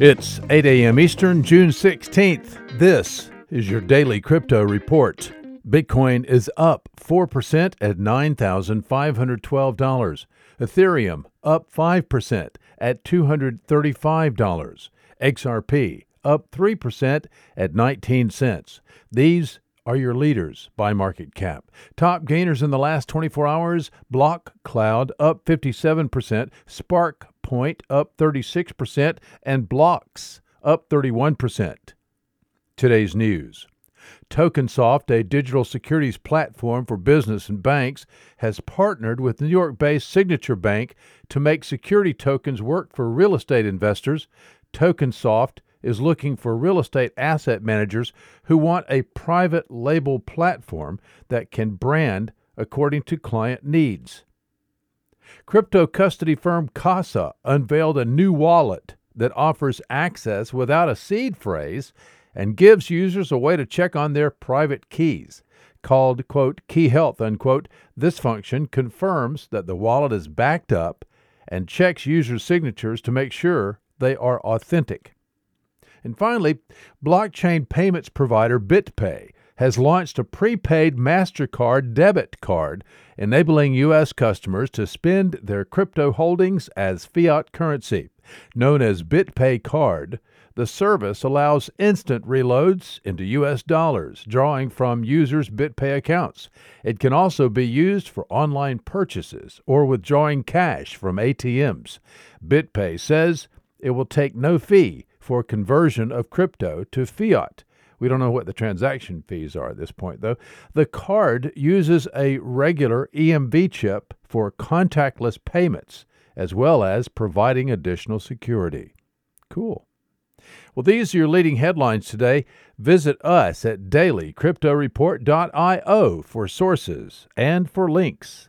It's 8 a.m. Eastern, June 16th. This is your daily crypto report. Bitcoin is up 4% at $9,512. Ethereum up 5% at $235. XRP up 3% at 19 cents. These are your leaders by market cap. Top gainers in the last 24 hours Block Cloud up 57%, Spark Point up 36%, and Blocks up 31%. Today's news. TokenSoft, a digital securities platform for business and banks, has partnered with New York based Signature Bank to make security tokens work for real estate investors. TokenSoft is looking for real estate asset managers who want a private label platform that can brand according to client needs. Crypto custody firm Casa unveiled a new wallet that offers access without a seed phrase and gives users a way to check on their private keys. Called, quote, Key Health, unquote, this function confirms that the wallet is backed up and checks users' signatures to make sure they are authentic. And finally, blockchain payments provider BitPay has launched a prepaid MasterCard debit card, enabling U.S. customers to spend their crypto holdings as fiat currency. Known as BitPay Card, the service allows instant reloads into U.S. dollars, drawing from users' BitPay accounts. It can also be used for online purchases or withdrawing cash from ATMs. BitPay says it will take no fee for conversion of crypto to fiat. We don't know what the transaction fees are at this point, though. The card uses a regular EMV chip for contactless payments, as well as providing additional security. Cool. Well, these are your leading headlines today. Visit us at dailycryptoreport.io for sources and for links.